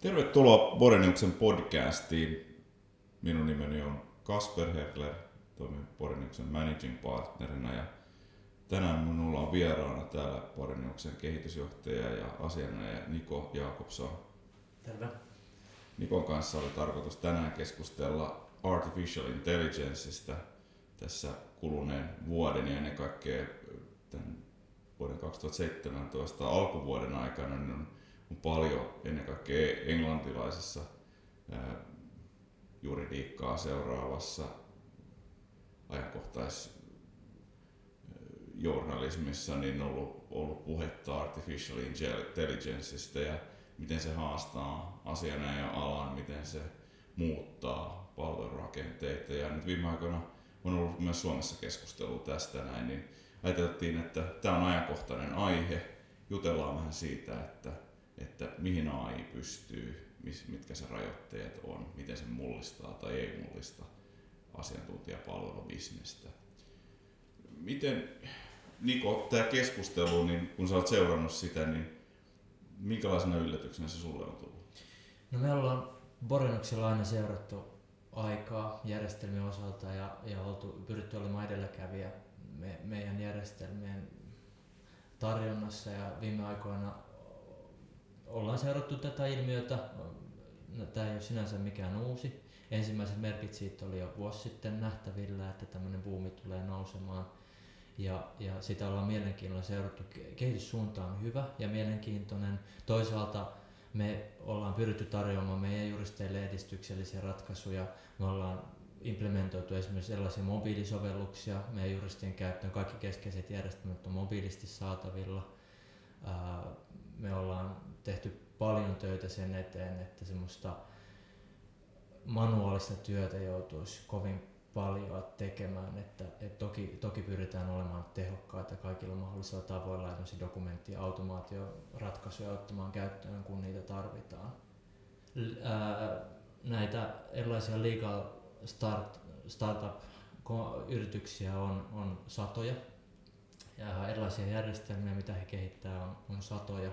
Tervetuloa Boreniuksen podcastiin. Minun nimeni on Kasper Herler, toimin Boreniuksen managing partnerina ja tänään minulla on vieraana täällä Boreniuksen kehitysjohtaja ja asianajaja Niko Jakobson. Terve. Nikon kanssa oli tarkoitus tänään keskustella artificial intelligenceista tässä kuluneen vuoden ja ennen kaikkea tämän vuoden 2017 alkuvuoden aikana niin on, on paljon ennen kaikkea englantilaisessa juridiikkaa seuraavassa ajankohtaisjournalismissa niin ollut, ollut puhetta artificial intelligenceista ja miten se haastaa asianajan alan, miten se muuttaa palvelurakenteita. Ja nyt viime aikoina on ollut myös Suomessa keskustelua tästä näin, niin ajateltiin, että tämä on ajankohtainen aihe. Jutellaan vähän siitä, että, että mihin AI pystyy, mitkä se rajoitteet on, miten se mullistaa tai ei mullista asiantuntijapalvelubisnestä. Miten, Niko, tämä keskustelu, niin kun sä oot seurannut sitä, niin minkälaisena yllätyksenä se sulle on tullut? No me ollaan Borenoksella aina seurattu aikaa järjestelmien osalta ja, ja oltu, pyritty olemaan edelläkävijä me, meidän järjestelmien tarjonnassa ja viime aikoina ollaan seurattu tätä ilmiötä. No, tämä ei ole sinänsä mikään uusi. Ensimmäiset merkit siitä oli jo vuosi sitten nähtävillä, että tämmöinen buumi tulee nousemaan. Ja, ja sitä ollaan mielenkiinnolla seurattu. Kehityssuunta on hyvä ja mielenkiintoinen. Toisaalta me ollaan pyritty tarjoamaan meidän juristeille edistyksellisiä ratkaisuja. Me ollaan implementoitu esimerkiksi sellaisia mobiilisovelluksia meidän juristien käyttöön. Kaikki keskeiset järjestelmät on mobiilisti saatavilla. Me ollaan tehty paljon töitä sen eteen, että semmoista manuaalista työtä joutuisi kovin paljon tekemään, että, että toki, toki pyritään olemaan tehokkaita kaikilla mahdollisilla tavoilla, että dokumentti- ja automaatioratkaisuja ottamaan käyttöön, kun niitä tarvitaan. Ää, näitä erilaisia legal start, startup-yrityksiä on, on satoja ja erilaisia järjestelmiä, mitä he kehittää, on, on satoja.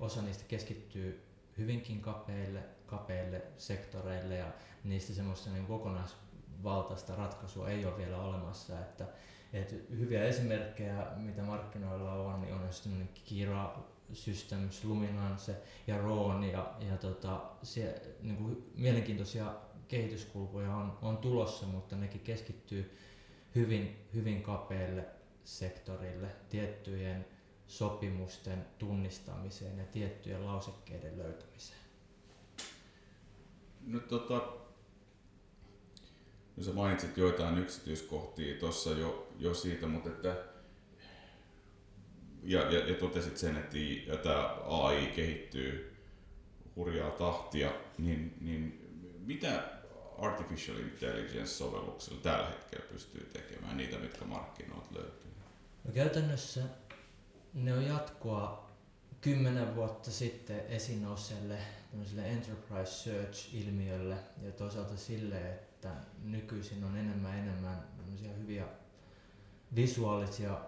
Osa niistä keskittyy hyvinkin kapeille, kapeille sektoreille ja niistä semmoista niin kokonaisvaltaista ratkaisua ei ole vielä olemassa. Että, et hyviä esimerkkejä, mitä markkinoilla on, niin on sitten Kira Systems, Luminance ja Roon ja, ja tota, se, niin kuin mielenkiintoisia kehityskulkuja on, on tulossa, mutta nekin keskittyy hyvin, hyvin kapealle sektorille, tiettyjen sopimusten tunnistamiseen ja tiettyjen lausekkeiden löytämiseen. No, tota, no sä mainitsit joitain yksityiskohtia tuossa jo, jo siitä, mutta että ja, ja, ja totesit sen, että tämä AI kehittyy hurjaa tahtia, niin, niin mitä artificial intelligence-sovelluksilla tällä hetkellä pystyy tekemään, niitä mitkä markkinoilta löytyy? No käytännössä ne on jatkoa kymmenen vuotta sitten esiin nousseelle enterprise search-ilmiölle ja toisaalta sille, että nykyisin on enemmän enemmän hyviä visuaalisia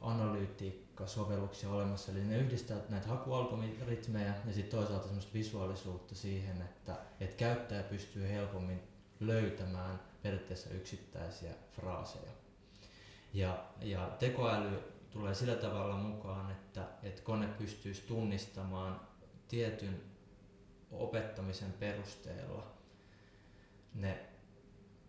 analyytiikkasovelluksia olemassa, eli ne yhdistää näitä hakualgoritmeja ja sitten toisaalta semmoista visuaalisuutta siihen, että, että käyttäjä pystyy helpommin löytämään periaatteessa yksittäisiä fraaseja. Ja, ja tekoäly tulee sillä tavalla mukaan, että, että kone pystyisi tunnistamaan tietyn opettamisen perusteella ne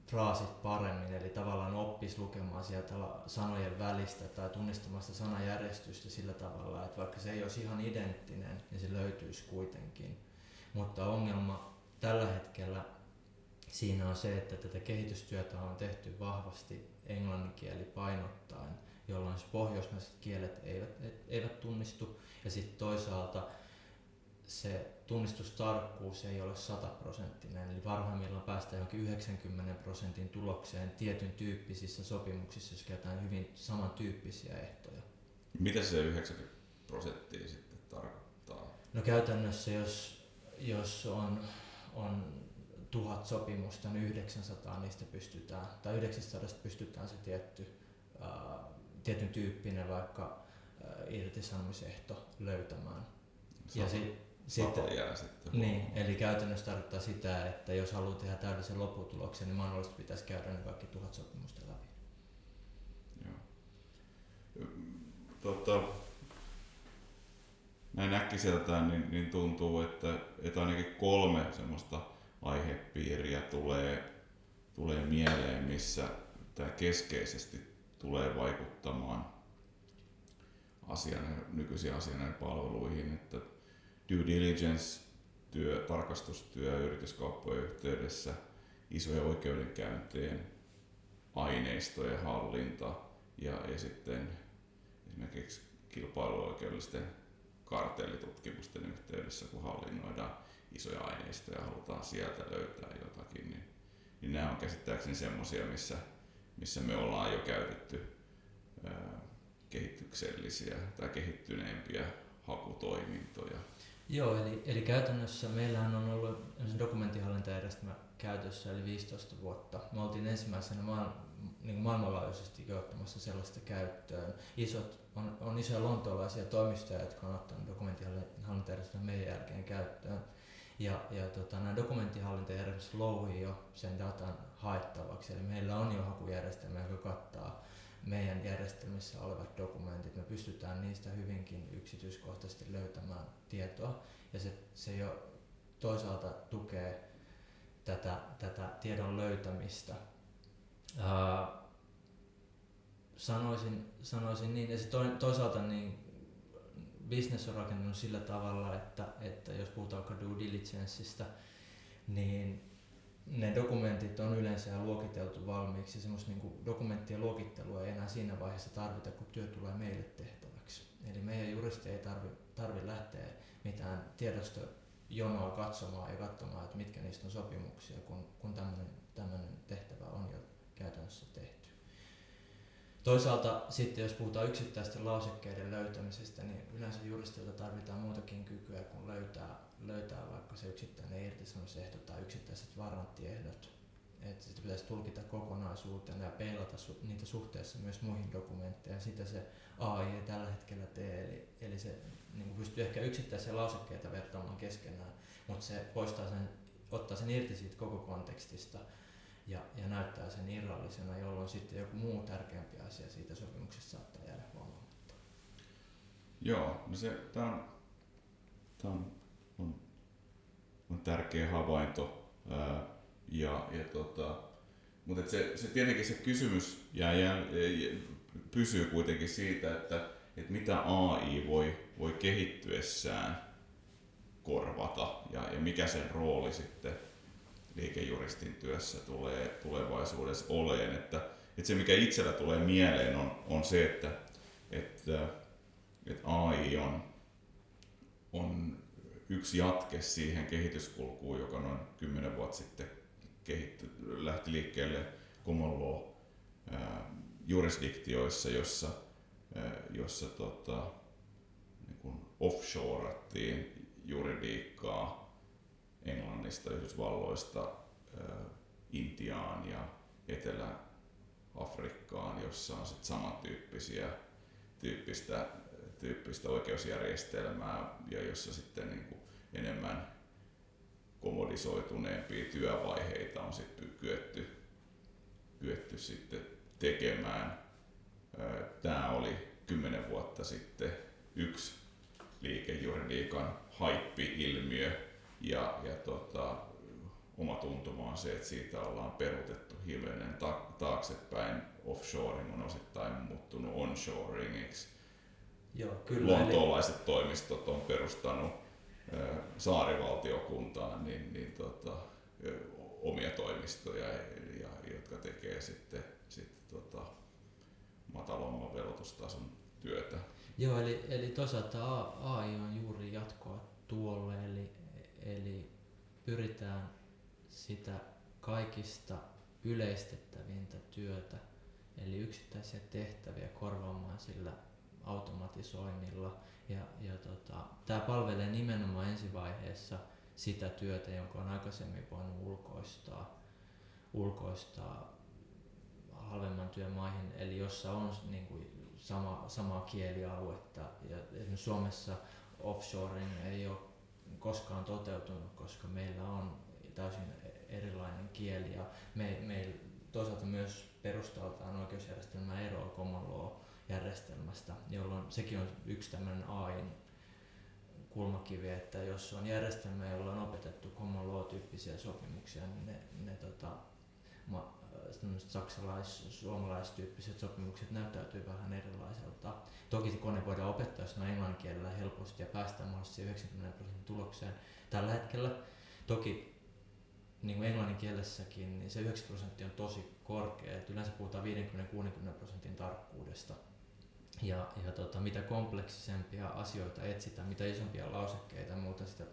fraasit paremmin, eli tavallaan oppisi lukemaan sieltä sanojen välistä tai tunnistamaan sitä sanajärjestystä sillä tavalla, että vaikka se ei olisi ihan identtinen, niin se löytyisi kuitenkin. Mutta ongelma tällä hetkellä siinä on se, että tätä kehitystyötä on tehty vahvasti englanninkieli painottaen, jolloin pohjoismaiset kielet eivät, eivät tunnistu. Ja sitten toisaalta se tunnistustarkkuus ei ole sataprosenttinen, eli parhaimmillaan päästään johonkin 90 prosentin tulokseen tietyn tyyppisissä sopimuksissa, jos käytetään hyvin samantyyppisiä ehtoja. Mitä se 90 prosenttia sitten tarkoittaa? No käytännössä, jos, jos on, on tuhat sopimusta, niin 900 niistä pystytään, tai 900 pystytään se tietty, ää, tietyn tyyppinen vaikka ää, irtisanomisehto löytämään. Ja sit, sitten, jää sitten Niin, eli käytännössä tarkoittaa sitä, että jos haluaa tehdä täydellisen lopputuloksen, niin mahdollisesti pitäisi käydä ne kaikki tuhat sopimusta läpi. Joo. Tota, näin äkkiseltään niin, niin tuntuu, että, että ainakin kolme semmoista aihepiiriä tulee, tulee mieleen, missä tämä keskeisesti tulee vaikuttamaan asian, nykyisiin asianajan palveluihin, että due diligence, työ, tarkastustyö yrityskauppojen yhteydessä, isojen oikeudenkäyntien aineistojen hallinta ja, ja sitten esimerkiksi kilpailuoikeudellisten kartellitutkimusten yhteydessä, kun hallinnoidaan isoja aineistoja ja halutaan sieltä löytää jotakin, niin, niin nämä on käsittääkseni semmoisia, missä, missä me ollaan jo käytetty ää, kehityksellisiä tai kehittyneempiä hakutoimintoja. Joo, eli, eli käytännössä meillähän on ollut dokumenttihallintajärjestelmä käytössä eli 15 vuotta. Me oltiin ensimmäisenä maan, niin maailmanlaajuisesti ottamassa sellaista käyttöön. Isot, on, on isoja lontoolaisia toimistoja, jotka on ottanut dokumenttihallintajärjestelmän meidän jälkeen käyttöön. Ja, ja tota, nämä dokumenttihallintajärjestelmät louhii jo sen datan haettavaksi. Eli meillä on jo hakujärjestelmä, joka kattaa meidän järjestelmissä olevat dokumentit. Me pystytään niistä hyvinkin yksityiskohtaisesti löytämään tietoa ja se, se jo toisaalta tukee tätä, tätä tiedon löytämistä. Ää, sanoisin, sanoisin niin, ja se toisaalta niin business on rakennunut sillä tavalla, että, että jos puhutaan vaikka due diligenceista, niin ne dokumentit on yleensä luokiteltu valmiiksi. Semmoista niin dokumenttien luokittelua ei enää siinä vaiheessa tarvita, kun työ tulee meille tehtäväksi. Eli meidän juristi ei tarvi, tarvi lähteä mitään tiedostojonoa katsomaan ja katsomaan, että mitkä niistä on sopimuksia, kun, kun tämmöinen tehtävä on jo käytännössä tehty. Toisaalta sitten jos puhutaan yksittäisten lausekkeiden löytämisestä, niin yleensä juristilta tarvitaan muutakin kykyä kuin löytää, löytää vaikka se yksittäinen irtisanomisehto tai yksittäiset varanttiehdot. Että sitä pitäisi tulkita kokonaisuutena ja peilata su- niitä suhteessa myös muihin dokumentteihin. Sitä se AI ei tällä hetkellä tee, eli, eli se niin pystyy ehkä yksittäisiä lausekkeita vertaamaan keskenään, mutta se poistaa sen, ottaa sen irti siitä koko kontekstista ja, ja näyttää sen irrallisena, jolloin sitten joku muu tärkeämpi asia siitä sopimuksesta saattaa jäädä huomaamatta. Joo, no se, tämä on, tämä on, on, on tärkeä havainto. Ää, ja, ja tota, mutta se, se, tietenkin se kysymys jää, jää, pysyy kuitenkin siitä, että, että mitä AI voi, voi kehittyessään korvata ja, ja mikä sen rooli sitten liikejuristin työssä tulee tulevaisuudessa oleen. Että, että se mikä itsellä tulee mieleen on, on se, että, että, että AI on, on yksi jatke siihen kehityskulkuun, joka noin 10 vuotta sitten kehitty, lähti liikkeelle common law jurisdiktioissa, jossa, jossa tota, niin offshoreattiin juridiikkaa Englannista, Yhdysvalloista, Intiaan ja Etelä-Afrikkaan, jossa on sit samantyyppisiä tyyppistä, tyyppistä oikeusjärjestelmää ja jossa sitten niin kuin enemmän komodisoituneempia työvaiheita on sitten kyetty, kyetty sitten tekemään. Tämä oli kymmenen vuotta sitten yksi liikejuridiikan haippi-ilmiö, ja, ja tota, oma tuntuma on se, että siitä ollaan perutettu hivenen ta- taaksepäin. Offshoring on osittain muuttunut onshoringiksi. Joo, kyllä. Lontoolaiset eli... toimistot on perustanut äh, saarivaltiokuntaan niin, niin tota, omia toimistoja, ja, jotka tekee sitten, sitten tota, matalamman velotustason työtä. Joo, eli, eli toisaalta AI on juuri jatkoa tuolle, eli, Eli pyritään sitä kaikista yleistettävintä työtä, eli yksittäisiä tehtäviä korvaamaan sillä automatisoinnilla. Ja, ja tota, tämä palvelee nimenomaan ensivaiheessa sitä työtä, jonka on aikaisemmin voinut ulkoistaa, ulkoistaa halvemman työmaihin, eli jossa on niin kuin sama, samaa kielialuetta. Ja esimerkiksi Suomessa offshoring ei ole koskaan toteutunut, koska meillä on täysin erilainen kieli ja me, me toisaalta myös perustaltaan oikeusjärjestelmä eroa common järjestelmästä, jolloin sekin on yksi tämmöinen AIN kulmakivi, että jos on järjestelmä, jolla on opetettu common law-tyyppisiä sopimuksia, niin ne, ne tota, saksalais-suomalaistyyppiset sopimukset näyttäytyy vähän erilaiselta. Toki se kone voidaan opettaa, jos on englannin kielellä helposti ja päästään mahdollisesti 90 prosentin tulokseen tällä hetkellä. Toki niin kuin englannin kielessäkin, niin se 9 prosenttia on tosi korkea. Et yleensä puhutaan 50-60 prosentin tarkkuudesta. Ja, ja tota, mitä kompleksisempia asioita etsitään, mitä isompia lausekkeita muuta, sitä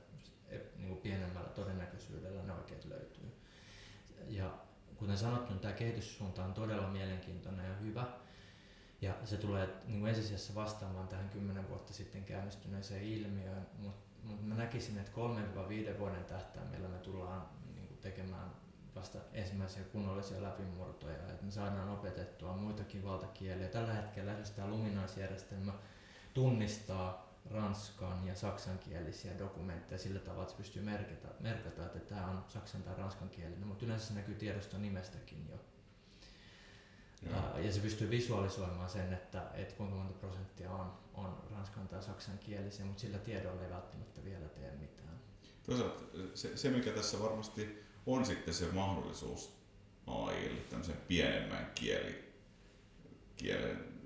niin kuin pienemmällä todennäköisyydellä ne oikein löytyy. Ja kuten sanottu, niin tämä kehityssuunta on todella mielenkiintoinen ja hyvä. Ja se tulee niin kuin ensisijassa vastaamaan tähän 10 vuotta sitten käynnistyneeseen ilmiöön, mutta mut mä näkisin, että 3-5 vuoden tähtäimellä me tullaan niin kuin tekemään vasta ensimmäisiä kunnollisia läpimurtoja, että me saadaan opetettua muitakin valtakieliä. Tällä hetkellä tämä luminaisjärjestelmä tunnistaa ranskan ja saksankielisiä dokumentteja sillä tavalla, että se pystyy merkata, merkata että tämä on saksan tai ranskan kielinen, mutta yleensä se näkyy tiedoston nimestäkin jo. Ja, ja se pystyy visualisoimaan sen, että, että kuinka monta prosenttia on, on ranskan tai saksan kielisiä, mutta sillä tiedolla ei välttämättä vielä tee mitään. Toisaalta se, se mikä tässä varmasti on sitten se mahdollisuus AIlle tämmöisen pienemmän kieli, kielen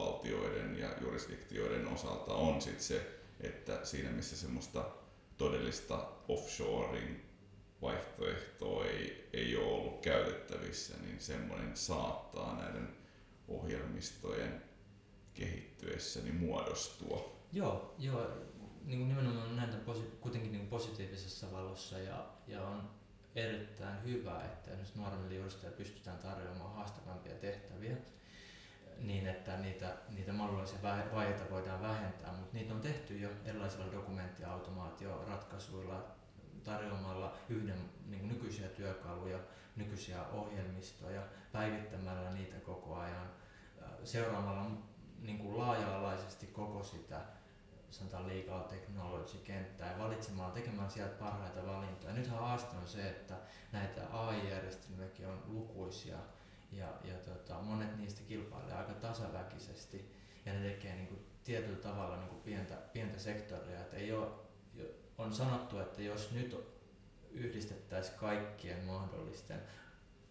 valtioiden ja jurisdiktioiden osalta on sitten se, että siinä missä semmoista todellista offshoring vaihtoehtoa ei, ei ole ollut käytettävissä, niin semmoinen saattaa näiden ohjelmistojen kehittyessä niin muodostua. Joo, joo niin nimenomaan näin posi- kuitenkin niin positiivisessa valossa ja, ja on erittäin hyvä, että esimerkiksi nuoremmille juristeille pystytään tarjoamaan haastavampia tehtäviä niin, että niitä, niitä mahdollisia vaiheita voidaan vähentää, mutta niitä on tehty jo erilaisilla dokumenttiautomaatioratkaisuilla tarjoamalla yhden niin nykyisiä työkaluja, nykyisiä ohjelmistoja, päivittämällä niitä koko ajan, seuraamalla niin kuin laaja-alaisesti koko sitä sanotaan legal technology kenttää ja valitsemaan, tekemään sieltä parhaita valintoja. Nythän haaste on se, että näitä AI-järjestelmiäkin on lukuisia ja, ja tota, monet niistä kilpailee aika tasaväkisesti ja ne tekee niin kuin, tietyllä tavalla niin kuin pientä, pientä sektoria. Että ei ole, on sanottu, että jos nyt yhdistettäisiin kaikkien mahdollisten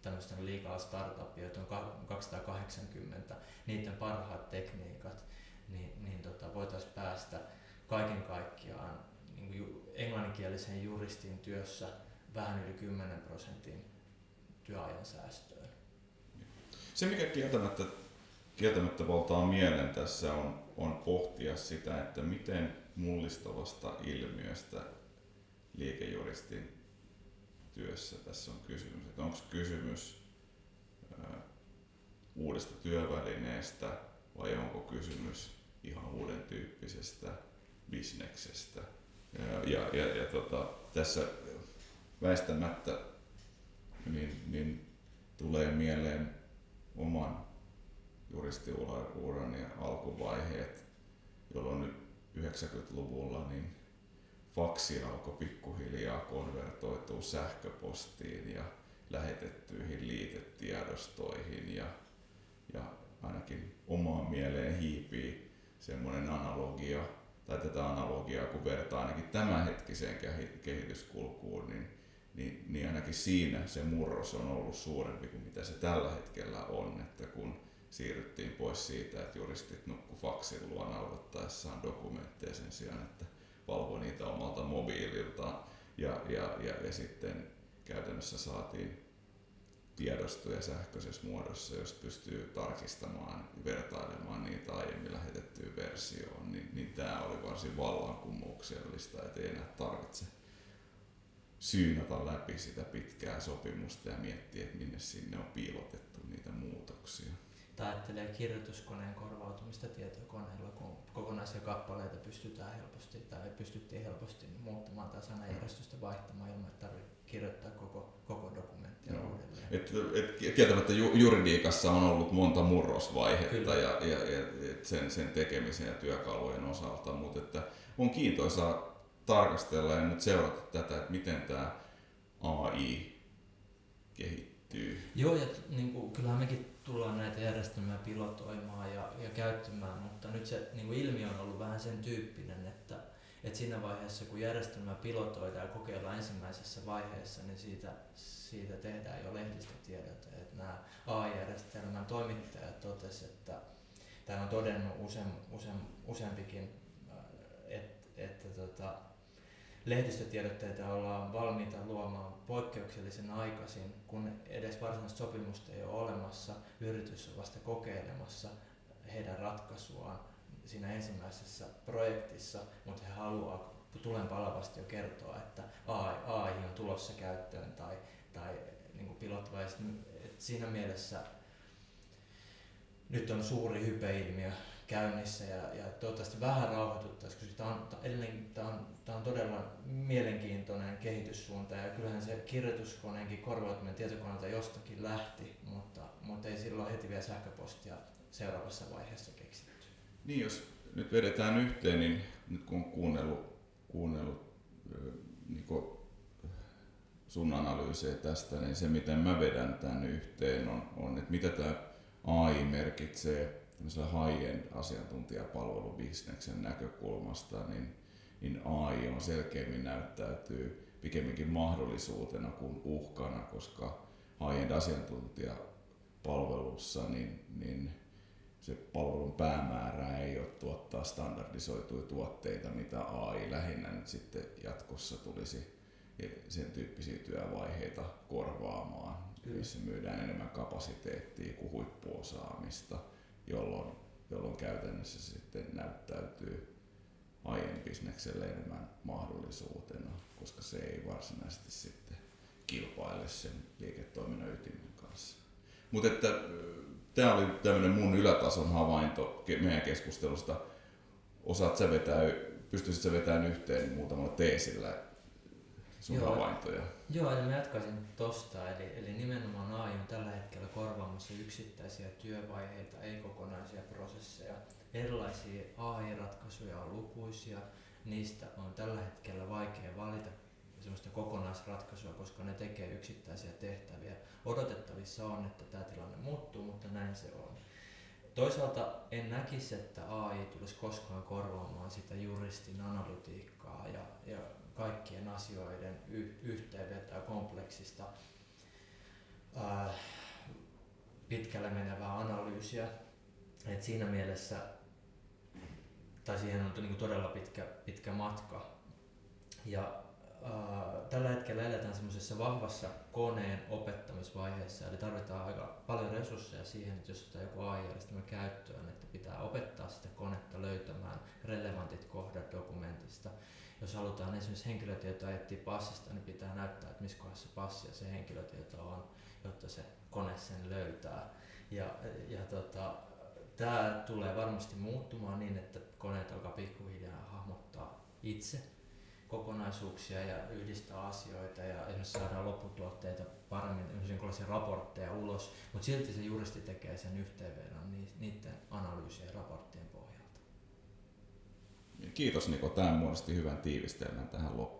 tämmöisten legal startupia, joita on 280, niiden parhaat tekniikat, niin, niin tota, voitaisiin päästä kaiken kaikkiaan niin englanninkielisen juristin työssä vähän yli 10 prosentin työajan säästöön. Se, mikä kieltämättä, kieltämättä valtaa mielen tässä on, on pohtia sitä, että miten mullistavasta ilmiöstä liikejuristin työssä tässä on kysymys. Että onko kysymys ää, uudesta työvälineestä vai onko kysymys ihan uuden tyyppisestä bisneksestä. Ja, ja, ja, ja tota, tässä väistämättä niin, niin tulee mieleen oman juristiuran ja alkuvaiheet, jolloin nyt 90-luvulla niin faksi alkoi pikkuhiljaa konvertoitua sähköpostiin ja lähetettyihin liitetiedostoihin ja, ja ainakin omaan mieleen hiipii semmoinen analogia, tai tätä analogiaa kun vertaa ainakin tämänhetkiseen kehityskulkuun, niin, niin, niin ainakin siinä se murros on ollut suurempi kuin mitä se tällä hetkellä on, että kun siirryttiin pois siitä, että juristit nukku faksin odottaessaan dokumentteja sen sijaan, että valvo niitä omalta mobiililta ja, ja, ja, ja sitten käytännössä saatiin tiedostoja sähköisessä muodossa, jos pystyy tarkistamaan, vertailemaan niitä aiemmin lähetettyyn versioon, niin, niin tämä oli varsin vallankumouksellista, että ei enää tarvitse syynata läpi sitä pitkää sopimusta ja miettiä, että minne sinne on piilotettu niitä muutoksia. Tai ajattelee kirjoituskoneen korvautumista tietokoneella, kun kokonaisia kappaleita pystytään helposti tai pystyttiin helposti muuttamaan tai sanajärjestystä vaihtamaan ilman, että tarvitsee kirjoittaa koko, koko dokumenttia Joo. uudelleen. Et, et, kieltämättä ju, juridiikassa on ollut monta murrosvaihetta ja, ja, ja et sen, sen tekemisen ja työkalujen osalta, mutta että on kiintoisaa tarkastella ja nyt seurata tätä, että miten tämä AI kehittyy. Joo, ja niin kuin, kyllähän mekin tullaan näitä järjestelmiä pilotoimaan ja, ja käyttämään, mutta nyt se niin kuin ilmiö on ollut vähän sen tyyppinen, että, että siinä vaiheessa kun järjestelmää pilotoidaan ja kokeillaan ensimmäisessä vaiheessa, niin siitä, siitä tehdään jo lehdistötiedot. Että nämä AI-järjestelmän toimittajat totesivat, että tämä on todennut usein, usein, useampikin, että, että tota, lehdistötiedotteita ollaan valmiita luomaan poikkeuksellisen aikaisin, kun edes varsinaista sopimusta ei ole olemassa. Yritys on vasta kokeilemassa heidän ratkaisuaan siinä ensimmäisessä projektissa, mutta he haluaa tulen palavasti jo kertoa, että AI, AI on tulossa käyttöön tai, tai niin pilotvaiheessa. Siinä mielessä nyt on suuri hypeilmiö käynnissä ja, ja toivottavasti vähän rauhoituttaisi, koska tämä on, tämä on, tämä on todella mielenkiintoinen kehityssuunta ja kyllähän se kirjoituskoneenkin korvautuminen tietokoneelta jostakin lähti, mutta, mutta ei silloin heti vielä sähköpostia seuraavassa vaiheessa keksitty. Niin, jos nyt vedetään yhteen, niin nyt kun on kuunnellut, kuunnellut niin sun analyysejä tästä, niin se miten mä vedän tämän yhteen on, on että mitä tämä AI merkitsee high-end asiantuntijapalvelubisneksen näkökulmasta, niin, niin AI on selkeämmin näyttäytyy pikemminkin mahdollisuutena kuin uhkana, koska high-end asiantuntijapalvelussa niin, niin se palvelun päämäärä ei ole tuottaa standardisoituja tuotteita, mitä AI lähinnä nyt sitten jatkossa tulisi sen tyyppisiä työvaiheita korvaamaan. Missä myydään enemmän kapasiteettia kuin huippuosaamista jolloin, jolloin käytännössä sitten näyttäytyy aiemmin bisnekselle enemmän mahdollisuutena, koska se ei varsinaisesti sitten kilpaile sen liiketoiminnan ytimen kanssa. Mutta että tämä oli tämmöinen mun ylätason havainto meidän keskustelusta. Osaat sä vetää, pystyisit sä vetämään yhteen muutamalla teesillä sun Joo. havaintoja? Joo, eli mä jatkaisin tosta. Eli, eli nimenomaan AI on tällä hetkellä korvaamassa yksittäisiä työvaiheita, ei kokonaisia prosesseja. Erilaisia AI-ratkaisuja on lukuisia. Niistä on tällä hetkellä vaikea valita sellaista kokonaisratkaisua, koska ne tekee yksittäisiä tehtäviä. Odotettavissa on, että tämä tilanne muuttuu, mutta näin se on. Toisaalta en näkisi, että AI tulisi koskaan korvaamaan sitä juristin analytiikkaa ja, ja kaikkien asioiden y- yhteenvetoa kompleksista ää, pitkälle menevää analyysiä. Et siinä mielessä, tai siihen on niin todella pitkä, pitkä matka. Ja tällä hetkellä eletään semmoisessa vahvassa koneen opettamisvaiheessa, eli tarvitaan aika paljon resursseja siihen, että jos ottaa joku AI-järjestelmä käyttöön, että pitää opettaa sitä konetta löytämään relevantit kohdat dokumentista jos halutaan esimerkiksi henkilötietoa etsiä passista, niin pitää näyttää, että missä kohdassa passi ja se henkilötieto on, jotta se kone sen löytää. Ja, ja tota, tämä tulee varmasti muuttumaan niin, että koneet alkaa pikkuhiljaa hahmottaa itse kokonaisuuksia ja yhdistää asioita ja esimerkiksi saadaan lopputuotteita paremmin, esimerkiksi raportteja ulos, mutta silti se juristi tekee sen yhteenvedon niiden analyysien raporttien pohjalta. Kiitos Niko, tämä muodosti hyvän tiivistelmän tähän loppuun.